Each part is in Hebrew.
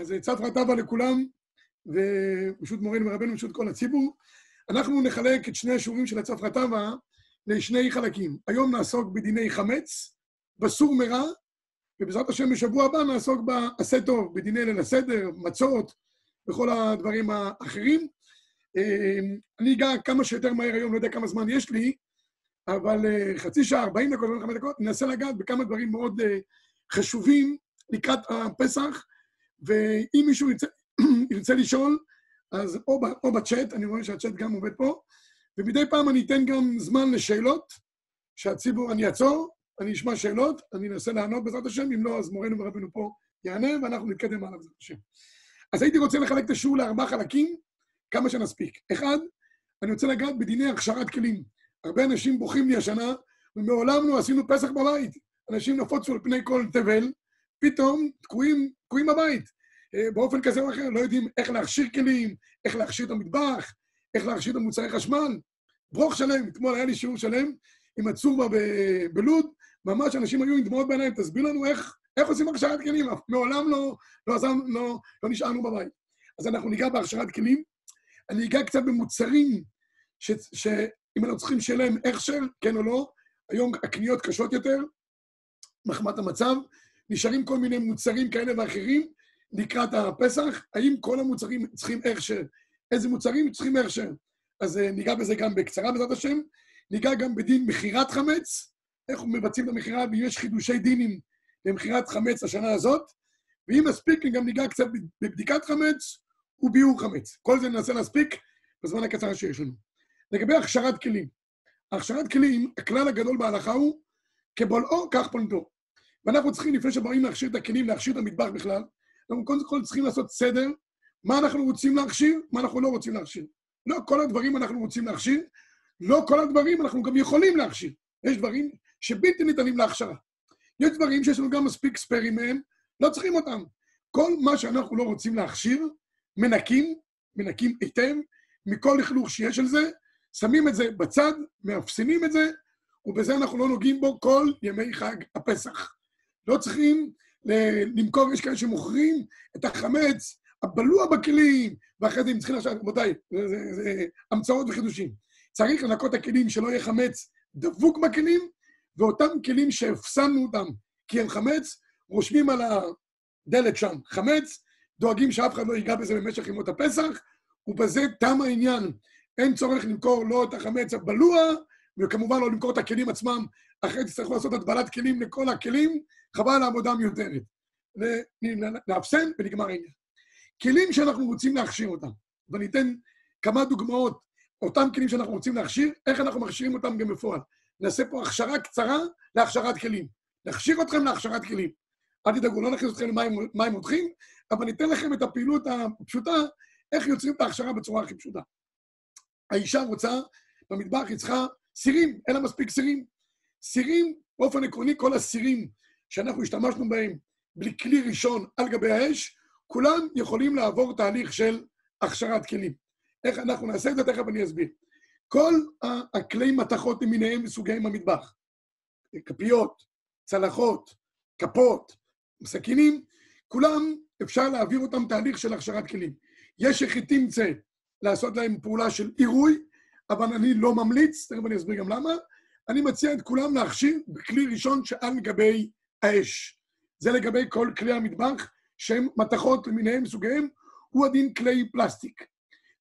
אז צפרא טבא לכולם, ופשוט מורנו ורבנו, פשוט כל הציבור. אנחנו נחלק את שני השיעורים של הצפרא טבא לשני חלקים. היום נעסוק בדיני חמץ, בסור מרע, ובעזרת השם בשבוע הבא נעסוק בעשה טוב, בדיני ליל הסדר, מצות וכל הדברים האחרים. אני אגע כמה שיותר מהר היום, לא יודע כמה זמן יש לי, אבל חצי שעה, 40 דקות, 45 דקות, ננסה לגעת בכמה דברים מאוד חשובים לקראת הפסח, ואם מישהו ירצה, ירצה לשאול, אז או, או בצ'אט, אני רואה שהצ'אט גם עובד פה, ומדי פעם אני אתן גם זמן לשאלות, שהציבור, אני אעצור, אני אשמע שאלות, אני אנסה לענות בעזרת השם, אם לא, אז מורנו ורבנו פה יענה, ואנחנו נתקדם הלאה בעזרת השם. אז הייתי רוצה לחלק את השיעור לארבעה חלקים, כמה שנספיק. אחד, אני רוצה לגעת בדיני הכשרת כלים. הרבה אנשים בוכים לי השנה, ומעולם לא עשינו פסח בבית. אנשים נפוצו על פני כל תבל, פתאום תקועים, תקועים בבית. באופן כזה או אחר, לא יודעים איך להכשיר כלים, איך להכשיר את המטבח, איך להכשיר את המוצרי חשמל. ברוך שלם, אתמול היה לי שיעור שלם עם הצורבה בלוד, ממש אנשים היו עם דמעות בעיניים, תסביר לנו איך, איך עושים הכשרת כלים, מעולם לא, לא, לא, לא, לא נשארנו בבית. אז אנחנו ניגע בהכשרת כלים, אני אגע קצת במוצרים, שאם אנחנו צריכים שיהיה להם הכשר, כן או לא, היום הקניות קשות יותר, מחמת המצב, נשארים כל מיני מוצרים כאלה ואחרים לקראת הפסח, האם כל המוצרים צריכים הכשר? איזה מוצרים צריכים הכשר? אז ניגע בזה גם בקצרה בעזרת השם, ניגע גם בדין מכירת חמץ, איך מבצעים את המכירה, ואם יש חידושי דינים למכירת חמץ השנה הזאת, ואם נספיק, גם ניגע קצת בבדיקת חמץ וביאור חמץ. כל זה ננסה להספיק בזמן הקצר שיש לנו. לגבי הכשרת כלים, הכשרת כלים, הכלל הגדול בהלכה הוא כבולעו, כך פונתו. ואנחנו צריכים, לפני שבאים להכשיר את הכלים, להכשיר את המטבח בכלל, אנחנו קודם כל צריכים לעשות סדר, מה אנחנו רוצים להכשיר, מה אנחנו לא רוצים להכשיר. לא כל הדברים אנחנו רוצים להכשיר, לא כל הדברים אנחנו גם יכולים להכשיר. יש דברים שבלתי ניתנים להכשרה. יש דברים שיש לנו גם מספיק ספיירים מהם, לא צריכים אותם. כל מה שאנחנו לא רוצים להכשיר, מנקים, מנקים היטב, מכל לכלוך שיש על זה, שמים את זה בצד, מאפסנים את זה, ובזה אנחנו לא נוגעים בו כל ימי חג הפסח. לא צריכים למכור, יש כאלה שמוכרים את החמץ הבלוע בכלים, ואחרי זה הם צריכים עכשיו, רבותיי, זה, זה, זה המצאות וחידושים. צריך לנקות את הכלים שלא יהיה חמץ דבוק בכלים, ואותם כלים שהפסמנו אותם כי הם חמץ, רושמים על הדלת שם חמץ, דואגים שאף אחד לא ייגע בזה במשך ימות הפסח, ובזה תם העניין. אין צורך למכור לא את החמץ הבלוע, וכמובן לא למכור את הכלים עצמם, אחרי תצטרכו לעשות הטבלת כלים לכל הכלים, חבל על העבודה מיותרת. לאפסן ונגמר העניין. כלים שאנחנו רוצים להכשיר אותם, ואני אתן כמה דוגמאות, אותם כלים שאנחנו רוצים להכשיר, איך אנחנו מכשירים אותם גם בפועל. נעשה פה הכשרה קצרה להכשרת כלים. נכשיר אתכם להכשרת כלים. אל תדאגו, לא נכניס אתכם למים מותחים, אבל ניתן לכם את הפעילות הפשוטה, איך יוצרים את ההכשרה בצורה הכי פשוטה. האישה רוצה, במטבח היא צריכה סירים, אין לה מספיק סירים. סירים, באופן עקרוני, כל הסירים שאנחנו השתמשנו בהם בלי כלי ראשון על גבי האש, כולם יכולים לעבור תהליך של הכשרת כלים. איך אנחנו נעשה את זה? תכף אני אסביר. כל הכלי מתכות למיניהם וסוגיהם במטבח, כפיות, צלחות, כפות, סכינים, כולם אפשר להעביר אותם תהליך של הכשרת כלים. יש שחיטים צא לעשות להם פעולה של עירוי, אבל אני לא ממליץ, תכף אני אסביר גם למה, אני מציע את כולם להכשיר בכלי ראשון שעל גבי האש. זה לגבי כל כלי המטבח, שהם מתכות למיניהם וסוגיהם, הוא הדין כלי פלסטיק.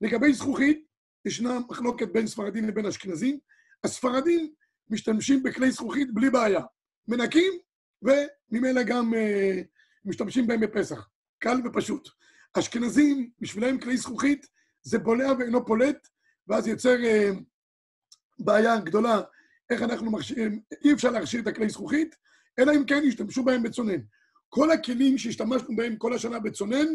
לגבי זכוכית, ישנה מחלוקת בין ספרדים לבין אשכנזים. הספרדים משתמשים בכלי זכוכית בלי בעיה. מנקים, וממילא גם uh, משתמשים בהם בפסח. קל ופשוט. אשכנזים, בשבילם כלי זכוכית זה בולע ואינו פולט, ואז יוצר uh, בעיה גדולה איך אנחנו מכשירים, אי אפשר להכשיר את הכלי זכוכית, אלא אם כן ישתמשו בהם בצונן. כל הכלים שהשתמשנו בהם כל השנה בצונן,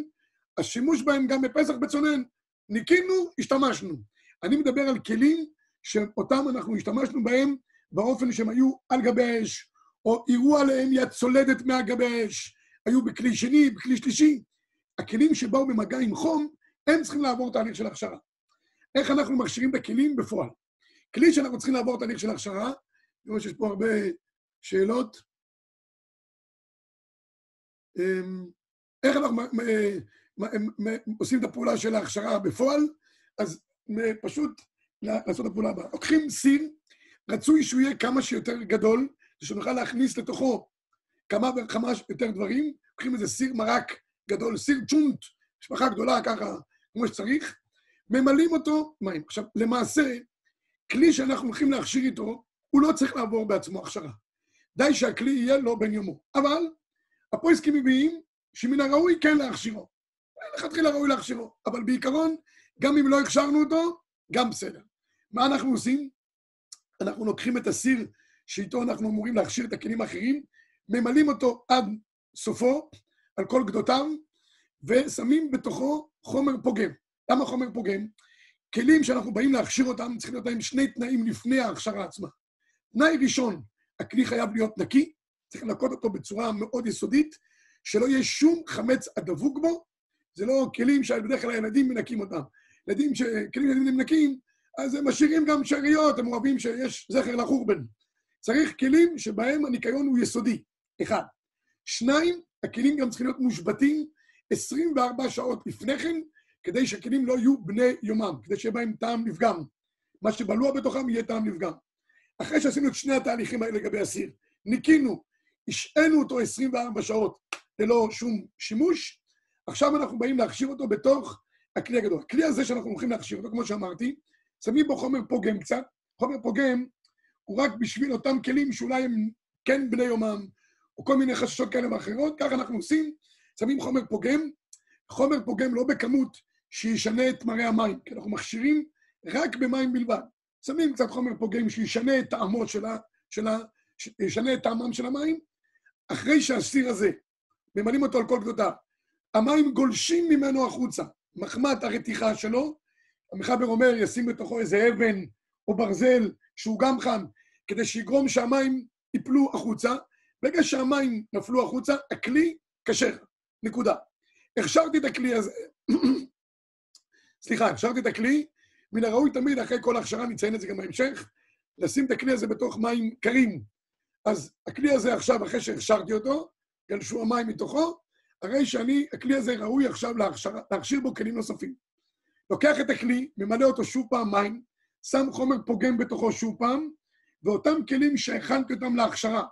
השימוש בהם גם בפסח בצונן. ניקינו, השתמשנו. אני מדבר על כלים שאותם אנחנו השתמשנו בהם באופן שהם היו על גבי האש, או אירעו עליהם יד צולדת מהגבי האש, היו בכלי שני, בכלי שלישי. הכלים שבאו במגע עם חום, הם צריכים לעבור תהליך של הכשרה. איך אנחנו מכשירים את הכלים בפועל? כלי שאנחנו צריכים לעבור תהליך של הכשרה, אני רואה שיש פה הרבה שאלות. אמ, איך אנחנו עושים את הפעולה של ההכשרה בפועל? אז פשוט לעשות את הפעולה הבאה. לוקחים סיר, רצוי שהוא יהיה כמה שיותר גדול, ושנוכל להכניס לתוכו כמה וכמה יותר דברים. לוקחים איזה סיר מרק גדול, סיר צ'ונט, משפחה גדולה ככה, כמו שצריך, ממלאים אותו מים. עכשיו, למעשה, כלי שאנחנו הולכים להכשיר איתו, הוא לא צריך לעבור בעצמו הכשרה. די שהכלי יהיה לו בן יומו. אבל הפויסקים מביאים שמן הראוי כן להכשירו. לכתחילה ראוי להכשירו, אבל בעיקרון, גם אם לא הכשרנו אותו, גם בסדר. מה אנחנו עושים? אנחנו לוקחים את הסיר שאיתו אנחנו אמורים להכשיר את הכלים האחרים, ממלאים אותו עד סופו, על כל גדותיו, ושמים בתוכו חומר פוגם. למה חומר פוגם? כלים שאנחנו באים להכשיר אותם, צריכים להיות להם שני תנאים לפני ההכשרה עצמה. תנאי ראשון, הכלי חייב להיות נקי, צריך לנקות אותו בצורה מאוד יסודית, שלא יהיה שום חמץ הדבוק בו. זה לא כלים שבדרך כלל הילדים מנקים אותם. ילדים, שכלים ילדים נקים, אז הם משאירים גם שאריות, הם אוהבים שיש זכר לחורבן. צריך כלים שבהם הניקיון הוא יסודי, אחד. שניים, הכלים גם צריכים להיות מושבתים 24 שעות לפני כן, כדי שהכלים לא יהיו בני יומם, כדי שיהיה בהם טעם לפגם. מה שבלוע בתוכם יהיה טעם לפגם. אחרי שעשינו את שני התהליכים האלה לגבי הסיר, ניקינו, השעינו אותו 24 שעות ללא שום שימוש, עכשיו אנחנו באים להכשיר אותו בתוך הכלי הגדול. הכלי הזה שאנחנו הולכים להכשיר אותו, כמו שאמרתי, שמים בו חומר פוגם קצת. חומר פוגם הוא רק בשביל אותם כלים שאולי הם כן בני יומם, או כל מיני חששות כאלה ואחרות, ככה אנחנו עושים, שמים חומר פוגם. חומר פוגם לא בכמות שישנה את מראה המים, כי אנחנו מכשירים רק במים בלבד. שמים קצת חומר פוגם שישנה את טעמו שלה, שלה, שישנה את טעמם של המים. אחרי שהסיר הזה, ממלאים אותו על כל גדותיו, המים גולשים ממנו החוצה, מחמת הרתיחה שלו, המחבר אומר, ישים בתוכו איזה אבן או ברזל שהוא גם חם, כדי שיגרום שהמים ייפלו החוצה. ברגע שהמים נפלו החוצה, הכלי כשר, נקודה. הכשרתי את הכלי הזה, סליחה, הכשרתי את הכלי, מן הראוי תמיד, אחרי כל הכשרה, נציין את זה גם בהמשך, לשים את הכלי הזה בתוך מים קרים. אז הכלי הזה עכשיו, אחרי שהכשרתי אותו, גלשו המים מתוכו, הרי שאני, הכלי הזה ראוי עכשיו להכשיר, להכשיר בו כלים נוספים. לוקח את הכלי, ממלא אותו שוב פעם מים, שם חומר פוגם בתוכו שוב פעם, ואותם כלים שהכנתי אותם להכשרה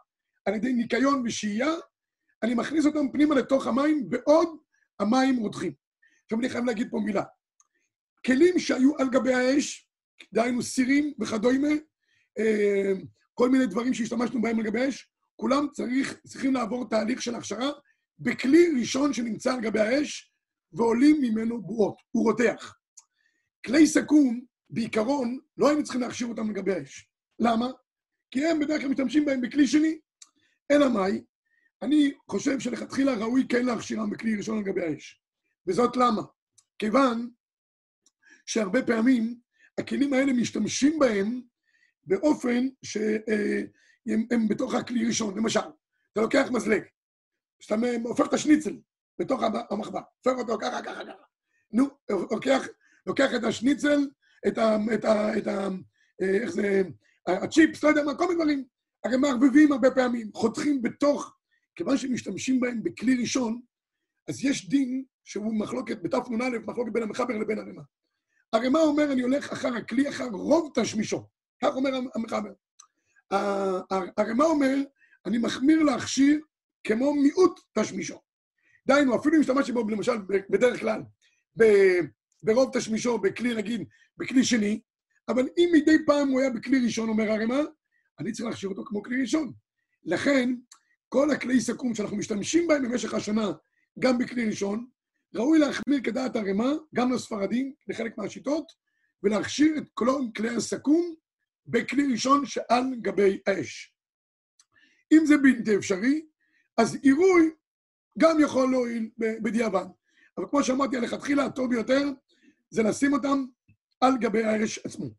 על ידי ניקיון ושהייה, אני מכניס אותם פנימה לתוך המים, בעוד המים רותחים. עכשיו אני חייב להגיד פה מילה. כלים שהיו על גבי האש, דהיינו סירים וכדומה, אה, כל מיני דברים שהשתמשנו בהם על גבי האש, כולם צריך, צריכים לעבור תהליך של הכשרה בכלי ראשון שנמצא על גבי האש, ועולים ממנו בועות, הוא רותח. כלי סכו"ם, בעיקרון, לא היינו צריכים להכשיר אותם לגבי האש. למה? כי הם בדרך כלל משתמשים בהם בכלי שני. אלא מאי? אני חושב שלכתחילה ראוי כן להכשירם בכלי ראשון על גבי האש. וזאת למה? כיוון שהרבה פעמים הכלים האלה משתמשים בהם באופן שהם הם בתוך הכלי ראשון. למשל, אתה לוקח מזלג, שאתה הופך את השניצל בתוך המחבה, הופך אותו ככה, ככה, ככה. נו, לוקח, לוקח את השניצל, את ה... את ה... את ה... איך זה... הצ'יפס, לא יודע מה, כל מיני דברים. הרי מערבבים הרבה פעמים, חותכים בתוך, כיוון שמשתמשים בהם בכלי ראשון, אז יש דין שהוא מחלוקת, בתנ"א, מחלוקת בין המחבר לבין הרמ"א. הרמ"א אומר, אני הולך אחר הכלי, אחר רוב תשמישו. כך אומר המחבר. הרמ"א אומר, אני מחמיר להכשיר כמו מיעוט תשמישו. דהיינו, אפילו אם השתמשתי בו, למשל, בדרך כלל, ברוב תשמישו, בכלי, נגיד, בכלי שני, אבל אם מדי פעם הוא היה בכלי ראשון, אומר הרמ"א, אני צריך להכשיר אותו כמו כלי ראשון. לכן, כל הכלי סכו"ם שאנחנו משתמשים בהם במשך השנה, גם בכלי ראשון, ראוי להחמיר כדעת הרמ"א, גם לספרדים, לחלק מהשיטות, ולהכשיר את כל כלי הסכו"ם בכלי ראשון שעל גבי האש. אם זה בלתי אפשרי, אז עירוי גם יכול להועיל בדיעבד. אבל כמו שאמרתי, הלכתחילה הטוב ביותר זה לשים אותם על גבי האש עצמו.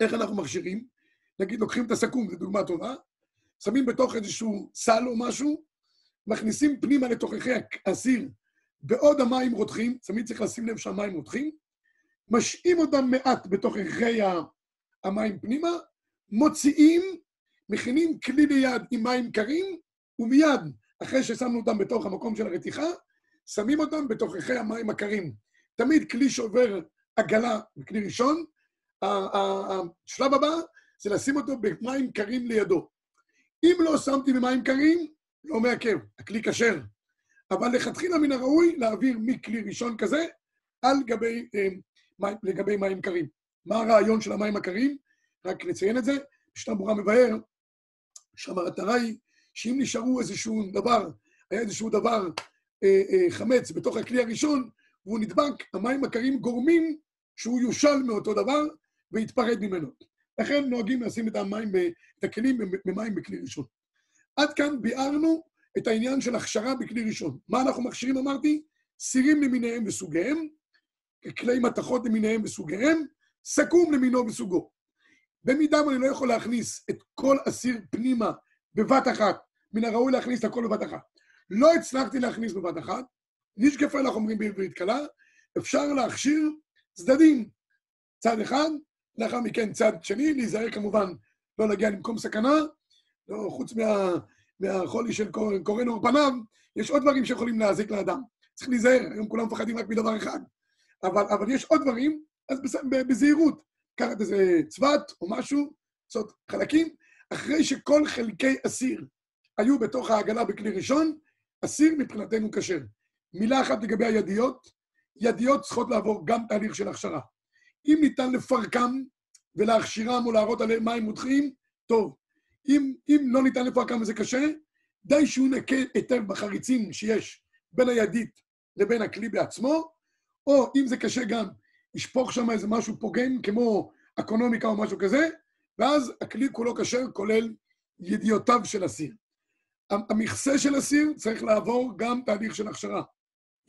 איך אנחנו מכשירים? נגיד, לוקחים את הסכו"ם, זו דוגמה טובה, שמים בתוך איזשהו סל או משהו, מכניסים פנימה לתוככי הסיר בעוד המים רותחים, תמיד צריך לשים לב שהמים רותחים, משאים אותם מעט בתוככי המים פנימה, מוציאים, מכינים כלי ליד עם מים קרים, ומיד, אחרי ששמנו אותם בתוך המקום של הרתיחה, שמים אותם בתוככי המים הקרים. תמיד כלי שעובר עגלה בכלי ראשון, השלב הבא זה לשים אותו במים קרים לידו. אם לא שמתי במים קרים, לא מעכב, הכלי כשר. אבל לכתחילה מן הראוי להעביר מכלי ראשון כזה על גבי, אה, לגבי מים קרים. מה הרעיון של המים הקרים? רק נציין את זה. משנה ברורה מבאר שהמטרה היא שאם נשארו איזשהו דבר, היה איזשהו דבר אה, אה, חמץ בתוך הכלי הראשון, והוא נדבק, המים הקרים גורמים שהוא יושל מאותו דבר ויתפרד ממנו. לכן נוהגים לשים את המים, את הכלים במים בכלי ראשון. עד כאן ביארנו את העניין של הכשרה בכלי ראשון. מה אנחנו מכשירים, אמרתי? סירים למיניהם וסוגיהם, כלי מתכות למיניהם וסוגיהם, סכו"ם למינו וסוגו. במידה ואני לא יכול להכניס את כל הסיר פנימה בבת אחת, מן הראוי להכניס את הכל בבת אחת. לא הצלחתי להכניס בבת אחת, נשקפה לך אומרים בעברית קלה, אפשר להכשיר צדדים. צד אחד, לאחר מכן צד שני, להיזהר כמובן לא להגיע למקום סכנה, לא, חוץ מה, מהחולי של קורן אור פניו, יש עוד דברים שיכולים להזיק לאדם. צריך להיזהר, היום כולם מפחדים רק מדבר אחד. אבל, אבל יש עוד דברים, אז בזהירות. לקחת איזה צבת או משהו, לעשות חלקים, אחרי שכל חלקי אסיר היו בתוך העגלה בכלי ראשון, אסיר מבחינתנו כשר. מילה אחת לגבי הידיות, ידיות צריכות לעבור גם תהליך של הכשרה. אם ניתן לפרקם ולהכשירם או להראות עליהם מים מותחים, טוב. אם, אם לא ניתן לפרקם וזה קשה, די שהוא נקה היטב בחריצים שיש בין הידית לבין הכלי בעצמו, או אם זה קשה גם, ישפוך שם איזה משהו פוגם, כמו אקונומיקה או משהו כזה, ואז הכלי כולו כשר, כולל ידיעותיו של אסיר. המכסה של אסיר צריך לעבור גם תהליך של הכשרה.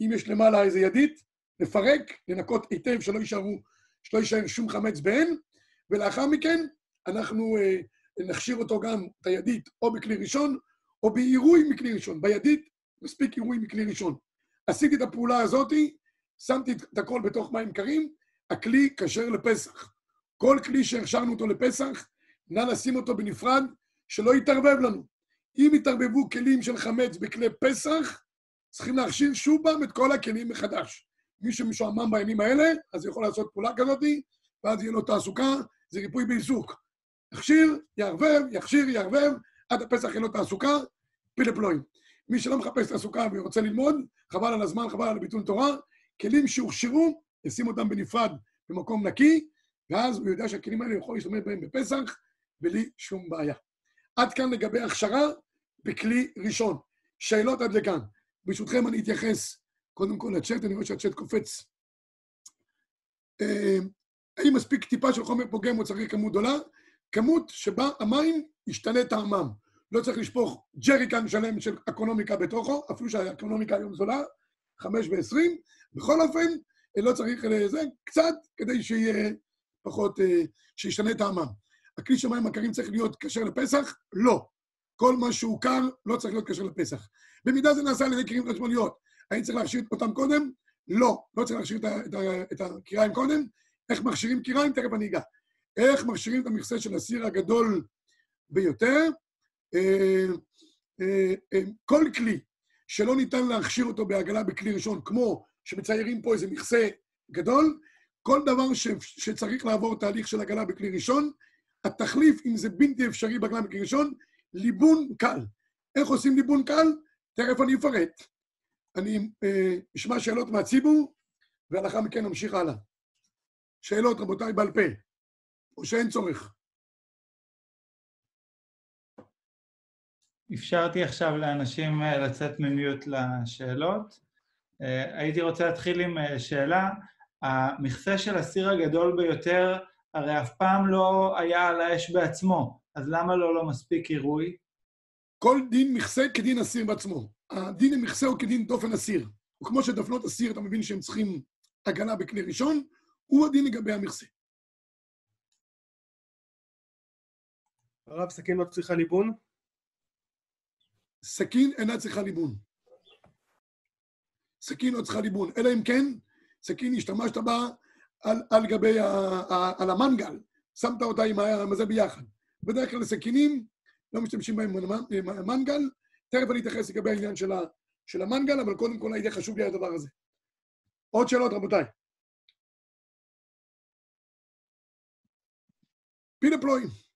אם יש למעלה איזה ידית, לפרק, לנקות היטב, שלא יישאר שום חמץ בהן, ולאחר מכן אנחנו אה, נכשיר אותו גם, את הידית, או בכלי ראשון, או בעירוי מכלי ראשון. בידית, מספיק עירוי מכלי ראשון. עשיתי את הפעולה הזאתי, שמתי את הכל בתוך מים קרים, הכלי כשר לפסח. כל כלי שהכשרנו אותו לפסח, נא לשים אותו בנפרד, שלא יתערבב לנו. אם יתערבבו כלים של חמץ בכלי פסח, צריכים להכשיר שוב פעם את כל הכלים מחדש. מי שמשועמם בימים האלה, אז יכול לעשות פעולה כזאת, ואז יהיה לו תעסוקה, זה ריפוי בעיסוק. יכשיר, יערבב, יכשיר, יערבב, עד הפסח יהיה לו תעסוקה, פילה פלואים. מי שלא מחפש תעסוקה ורוצה ללמוד, חבל על הזמן, חבל על ביטול תורה, כלים שהוכשרו, ישים אותם בנפרד במקום נקי, ואז הוא יודע שהכלים האלה יכול להשתמש בהם בפסח, בלי שום בעיה. עד כאן לגבי הכשרה בכלי ראשון. שאלות עד לכאן. ברשותכם אני אתייחס קודם כל לצ'אט, אני רואה שהצ'אט קופץ. אה, האם מספיק טיפה של חומר פוגם או צריך כמות גדולה? כמות שבה המים ישתנה טעמם. לא צריך לשפוך ג'ריקן שלם של אקונומיקה בתוכו, אפילו שהאקונומיקה היום זולה, חמש ועשרים. בכל אופן, לא צריך לזה, קצת כדי שיהיה פחות, אה, שישתנה טעמם. הכלי של מים הקרים צריך להיות כשר לפסח? לא. כל מה שהוא קר לא צריך להיות כשר לפסח. במידה זה נעשה על ידי קירים חשמליות. האם צריך להכשיר אותם קודם? לא. לא צריך להכשיר את הקיריים קודם. איך מכשירים קיריים? תכף אני אגע. איך מכשירים את המכסה של הסיר הגדול ביותר? אה, אה, כל כלי שלא ניתן להכשיר אותו בעגלה בכלי ראשון, כמו שמציירים פה איזה מכסה גדול, כל דבר ש, שצריך לעבור תהליך של עגלה בכלי ראשון, התחליף, אם זה בלתי אפשרי בעגלה בכלי ראשון, ליבון קל. איך עושים ליבון קל? תכף אני אפרט. אני אה, אשמע שאלות מהציבור, ולאחר מכן נמשיך הלאה. שאלות, רבותיי, בעל פה, או שאין צורך. אפשרתי עכשיו לאנשים אה, לצאת ממיוט לשאלות. אה, הייתי רוצה להתחיל עם אה, שאלה. המכסה של הסיר הגדול ביותר הרי אף פעם לא היה על האש בעצמו, אז למה לא לא מספיק עירוי? כל דין מכסה כדין אסיר בעצמו. הדין המכסה הוא כדין דופן אסיר. וכמו שדפנות אסיר, אתה מבין שהם צריכים הגנה בכלי ראשון, הוא הדין לגבי המכסה. הרב, סכין לא צריכה ליבון? סכין אינה צריכה ליבון. סכין לא צריכה ליבון, אלא אם כן, סכין השתמשת בה על, על גבי, ה, ה, על המנגל, שמת אותה עם זה ביחד. בדרך כלל סכינים לא משתמשים בהם במנגל, תכף אני אתייחס לגבי העניין של של המנגל, אבל קודם כל הייתי חשוב לי הדבר הזה. עוד שאלות, רבותיי. פילה פלואים.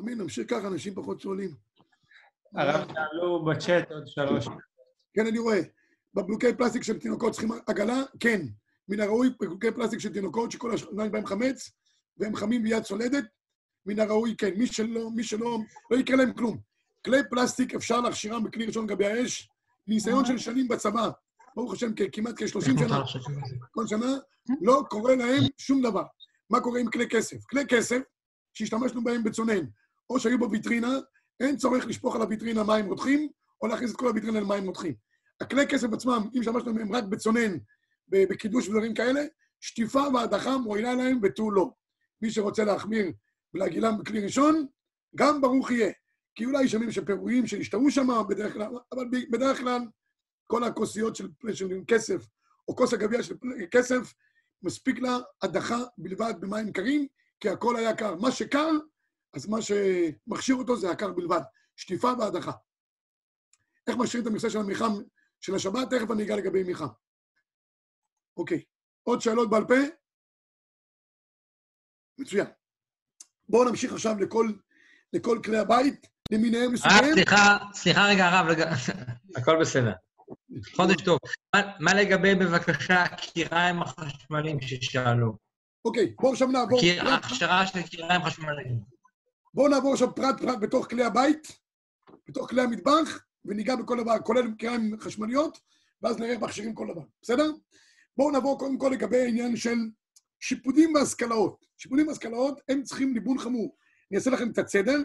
תמיד נמשיך ככה, אנשים פחות שואלים. הרב שאלו בצ'אט עוד שלוש. כן, אני רואה. בבלוקי פלסטיק של תינוקות צריכים עגלה? כן. מן הראוי, בבלוקי פלסטיק של תינוקות שכל השניים בהם חמץ, והם חמים ביד צולדת, מן הראוי כן. מי שלא, מי שלא, לא יקרה להם כלום. כלי פלסטיק אפשר להכשירם בכלי ראשון לגבי האש, ניסיון של שנים בצבא, ברוך השם, כמעט כ-30 שנה, כל שנה, לא קורה להם שום דבר. מה קורה עם כלי כסף? כלי כסף שהשתמשנו בהם בצונן, או שהיו בוויטרינה, אין צורך לשפוך על הוויטרינה מים רותחים, או להכניס את כל הוויטרינה למים רותחים. הכלי כסף עצמם, אם השתמשנו בהם רק בצונן, בקידוש ודברים כאלה, שטיפה והדחה מועילה להם ותו לא. מי שרוצה להחמיר ולהגילם בכלי ראשון, גם ברוך יהיה. כי אולי יש ימים של פירורים שהשתהו שם בדרך כלל, אבל בדרך כלל כל הכוסיות של, של כסף, או כוס הגביע של כסף, מספיק לה הדחה בלבד במים קרים, כי הכל היה קר. מה שקר, אז מה שמכשיר אותו זה הקר בלבד. שטיפה והדחה. איך משאירים את המכסה של המיחם של השבת? תכף אני אגע לגבי מיחם. אוקיי. עוד שאלות בעל פה? מצוין. בואו נמשיך עכשיו לכל, לכל כלי הבית, למיניהם מסוגים. הרב, סליחה, סליחה רגע, הרב, הכל בסדר. חודש טוב. מה, מה לגבי, בבקשה, הקיריים החשמליים ששאלו? אוקיי, בואו עכשיו נעבור... הכשרה של קיריים חשמליים. בואו נעבור עכשיו פרט-פרט בתוך כלי הבית, בתוך כלי המטבח, וניגע בכל דבר, כולל קיריים חשמליות, ואז נראה איך מכשירים כל דבר, בסדר? בואו נעבור קודם כל לגבי העניין של שיפודים ואשכלאות. שיפודים ואשכלאות, הם צריכים ליבון חמור. אני אעשה לכם קצת סדר.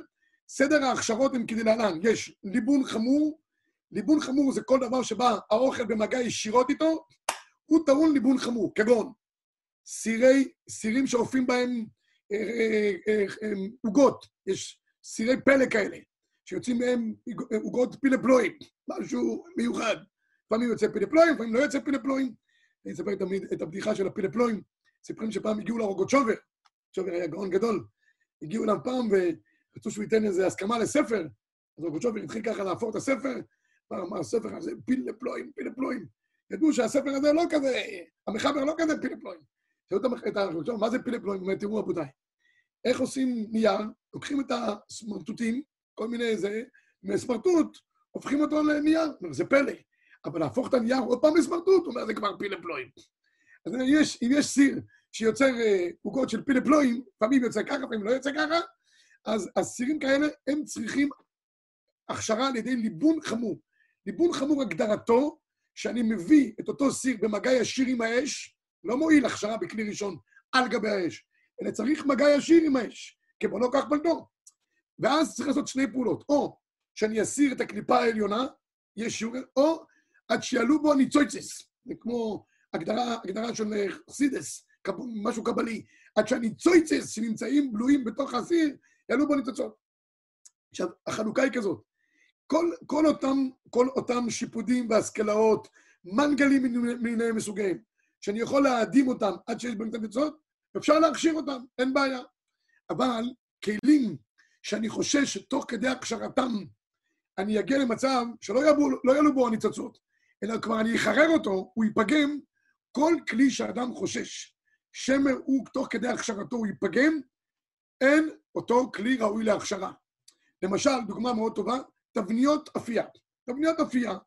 סדר ההכשרות הם כדלהלן, יש ליבון חמור, ליבון חמור זה כל דבר שבא האוכל במגע ישירות איתו, הוא טעון ליבון חמור, כגון סירי, סירים שאופים בהם אה, אה, אה, עוגות, יש סירי פלא כאלה, שיוצאים מהם עוגות פילפלואים, משהו מיוחד. לפעמים יוצא פילפלואים, לפעמים לא יוצא פילפלואים. אני אספר תמיד את הבדיחה של הפילפלואים. סיפורים שפעם הגיעו לרוגות שובר, שובר היה גאון גדול, הגיעו אליו פעם ורצו שהוא ייתן איזו הסכמה לספר, אז רוגות שובר התחיל ככה להפוך את הספר, אמר הספר הזה פיל לפלואים, פיל לפלואים. ידעו שהספר הזה לא כזה, המחבר לא כזה פיל לפלואים. שאלו את הרוגות שובר, מה זה פיל לפלואים? הוא אומר, תראו רבותיי, איך עושים נייר, לוקחים את הסמרטוטים, כל מיני איזה, מסמרטוט, הופכים אותו לנייר, זה פלא. אבל להפוך את הנייר עוד פעם לסמרטוט, אומר, זה כבר פיל לפלואים. אז יש, אם יש סיר שיוצר אה, עוגות של פלפלואים, לפעמים יוצא ככה, לפעמים לא יוצא ככה, אז, אז סירים כאלה, הם צריכים הכשרה על ידי ליבון חמור. ליבון חמור הגדרתו, שאני מביא את אותו סיר במגע ישיר עם האש, לא מועיל הכשרה בכלי ראשון על גבי האש, אלא צריך מגע ישיר עם האש, כמו לא כך בלדו. ואז צריך לעשות שני פעולות, או שאני אסיר את הקליפה העליונה, יש שיעור, או עד שיעלו בו הניצויצס, זה כמו הגדרה, הגדרה של חסידס, משהו קבלי, עד שהניצויצס שנמצאים בלויים בתוך הסיר, יעלו בו ניצוצות. עכשיו, החלוקה היא כזאת, כל, כל, אותם, כל אותם שיפודים והשכלאות, מנגלים מיניהם מסוגיהם, שאני יכול להאדים אותם עד שיש בהם את הניצוצות, אפשר להכשיר אותם, אין בעיה. אבל כלים שאני חושש שתוך כדי הכשרתם אני אגיע למצב שלא יעלו, לא בו הניצוצות, אלא כבר אני אחרר אותו, הוא ייפגם, כל כלי שאדם חושש שמר הוא, תוך כדי הכשרתו, הוא ייפגם, אין אותו כלי ראוי להכשרה. למשל, דוגמה מאוד טובה, תבניות אפייה. תבניות אפייה,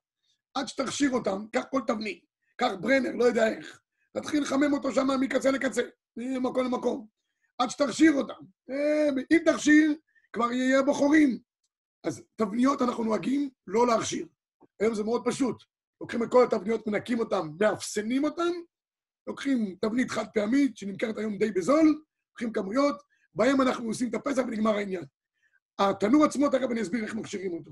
עד שתכשיר אותן, קח כל תבנית, קח ברנר, לא יודע איך, תתחיל לחמם אותו שם מקצה לקצה, ממקום למקום, עד שתכשיר אותן. אה, אם תכשיר, כבר יהיה בו חורים. אז תבניות אנחנו נוהגים לא להכשיר. היום זה מאוד פשוט. לוקחים את כל התבניות, מנקים אותן, מאפסנים אותן, לוקחים תבנית חד פעמית, שנמכרת היום די בזול, לוקחים כמויות, בהם אנחנו עושים את הפסח ונגמר העניין. התנור עצמו, תכף אני אסביר איך מכשירים אותו.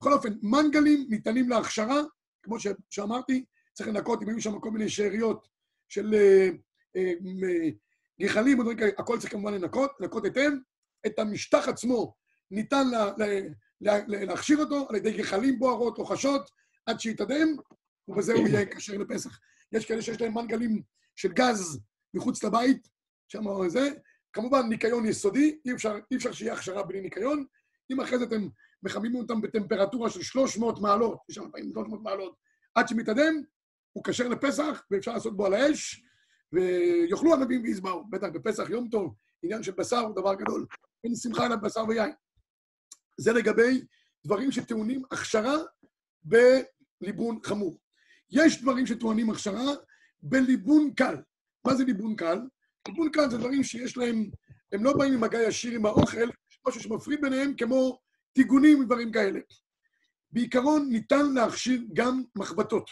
בכל אופן, מנגלים ניתנים להכשרה, כמו ש- שאמרתי, צריך לנקות, אם היו שם כל מיני שאריות של אה, אה, גחלים, הכל צריך כמובן לנקות, לנקות היטב. את המשטח עצמו ניתן לה, לה, לה, לה, להכשיר אותו על ידי גחלים בוערות או חשות, עד שיתאדם, ובזה הוא יהיה כשר לפסח. יש כאלה שיש להם מנגלים של גז מחוץ לבית, שם זה. כמובן, ניקיון יסודי, אי אפשר, אי אפשר שיהיה הכשרה בלי ניקיון. אם אחרי זה אתם מחממים אותם בטמפרטורה של 300 מעלות, יש שם 300 מעלות, עד שמתאדם, הוא כשר לפסח, ואפשר לעשות בו על האש, ויאכלו ענבים ויזבעו. בטח בפסח יום טוב, עניין של בשר הוא דבר גדול. אין שמחה אלא בשר ויין. זה לגבי דברים שטעונים הכשרה בליבון חמור. יש דברים שטוענים הכשרה בליבון קל. מה זה ליבון קל? ליבון קל זה דברים שיש להם, הם לא באים עם מגע ישיר עם האוכל, יש משהו שמפריד ביניהם כמו טיגונים ודברים כאלה. בעיקרון ניתן להכשיר גם מחבטות.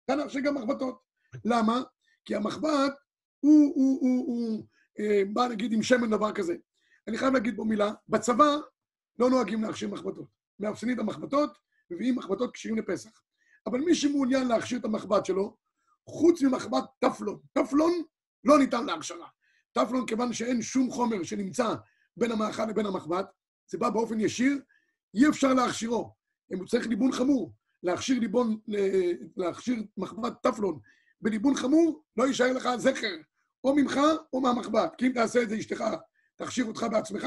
ניתן להכשיר גם מחבטות. למה? כי המחבט הוא, הוא, הוא, הוא אה, בא נגיד עם שמן דבר כזה. אני חייב להגיד פה מילה, בצבא לא נוהגים להכשיר מחבטות. מאפסנים את המחבטות, מביאים מחבטות כשירים לפסח. אבל מי שמעוניין להכשיר את המחבט שלו, חוץ ממחבט טפלון, טפלון לא ניתן להכשרה. טפלון, כיוון שאין שום חומר שנמצא בין המאכל לבין המחבט, זה בא באופן ישיר, אי אפשר להכשירו. הוא צריך ליבון חמור. להכשיר ליבון, להכשיר מחבט טפלון בליבון חמור, לא יישאר לך זכר, או ממך או מהמחבט. כי אם תעשה את זה, אשתך תכשיר אותך בעצמך,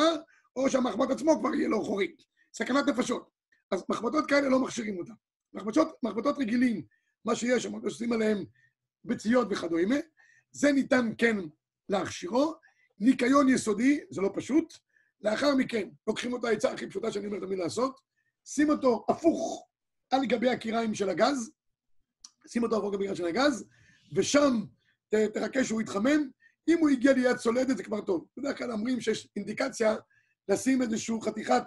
או שהמחבט עצמו כבר יהיה לו חורי. סכנת נפשות. אז מחבטות כאלה לא מכשירים אותן. מחבטות, מחבטות רגילים, מה שיש, עושים עליהם ביציות וכדומה, זה ניתן כן להכשירו. ניקיון יסודי, זה לא פשוט. לאחר מכן, לוקחים את העצה הכי פשוטה שאני אומר תמיד לעשות, שים אותו הפוך על גבי הקיריים של הגז, שים אותו הפוך על גבי הקיריים של הגז, ושם תחכה שהוא יתחמם. אם הוא הגיע ליד צולדת זה כבר טוב. בדרך כלל אומרים שיש אינדיקציה לשים איזושהי חתיכת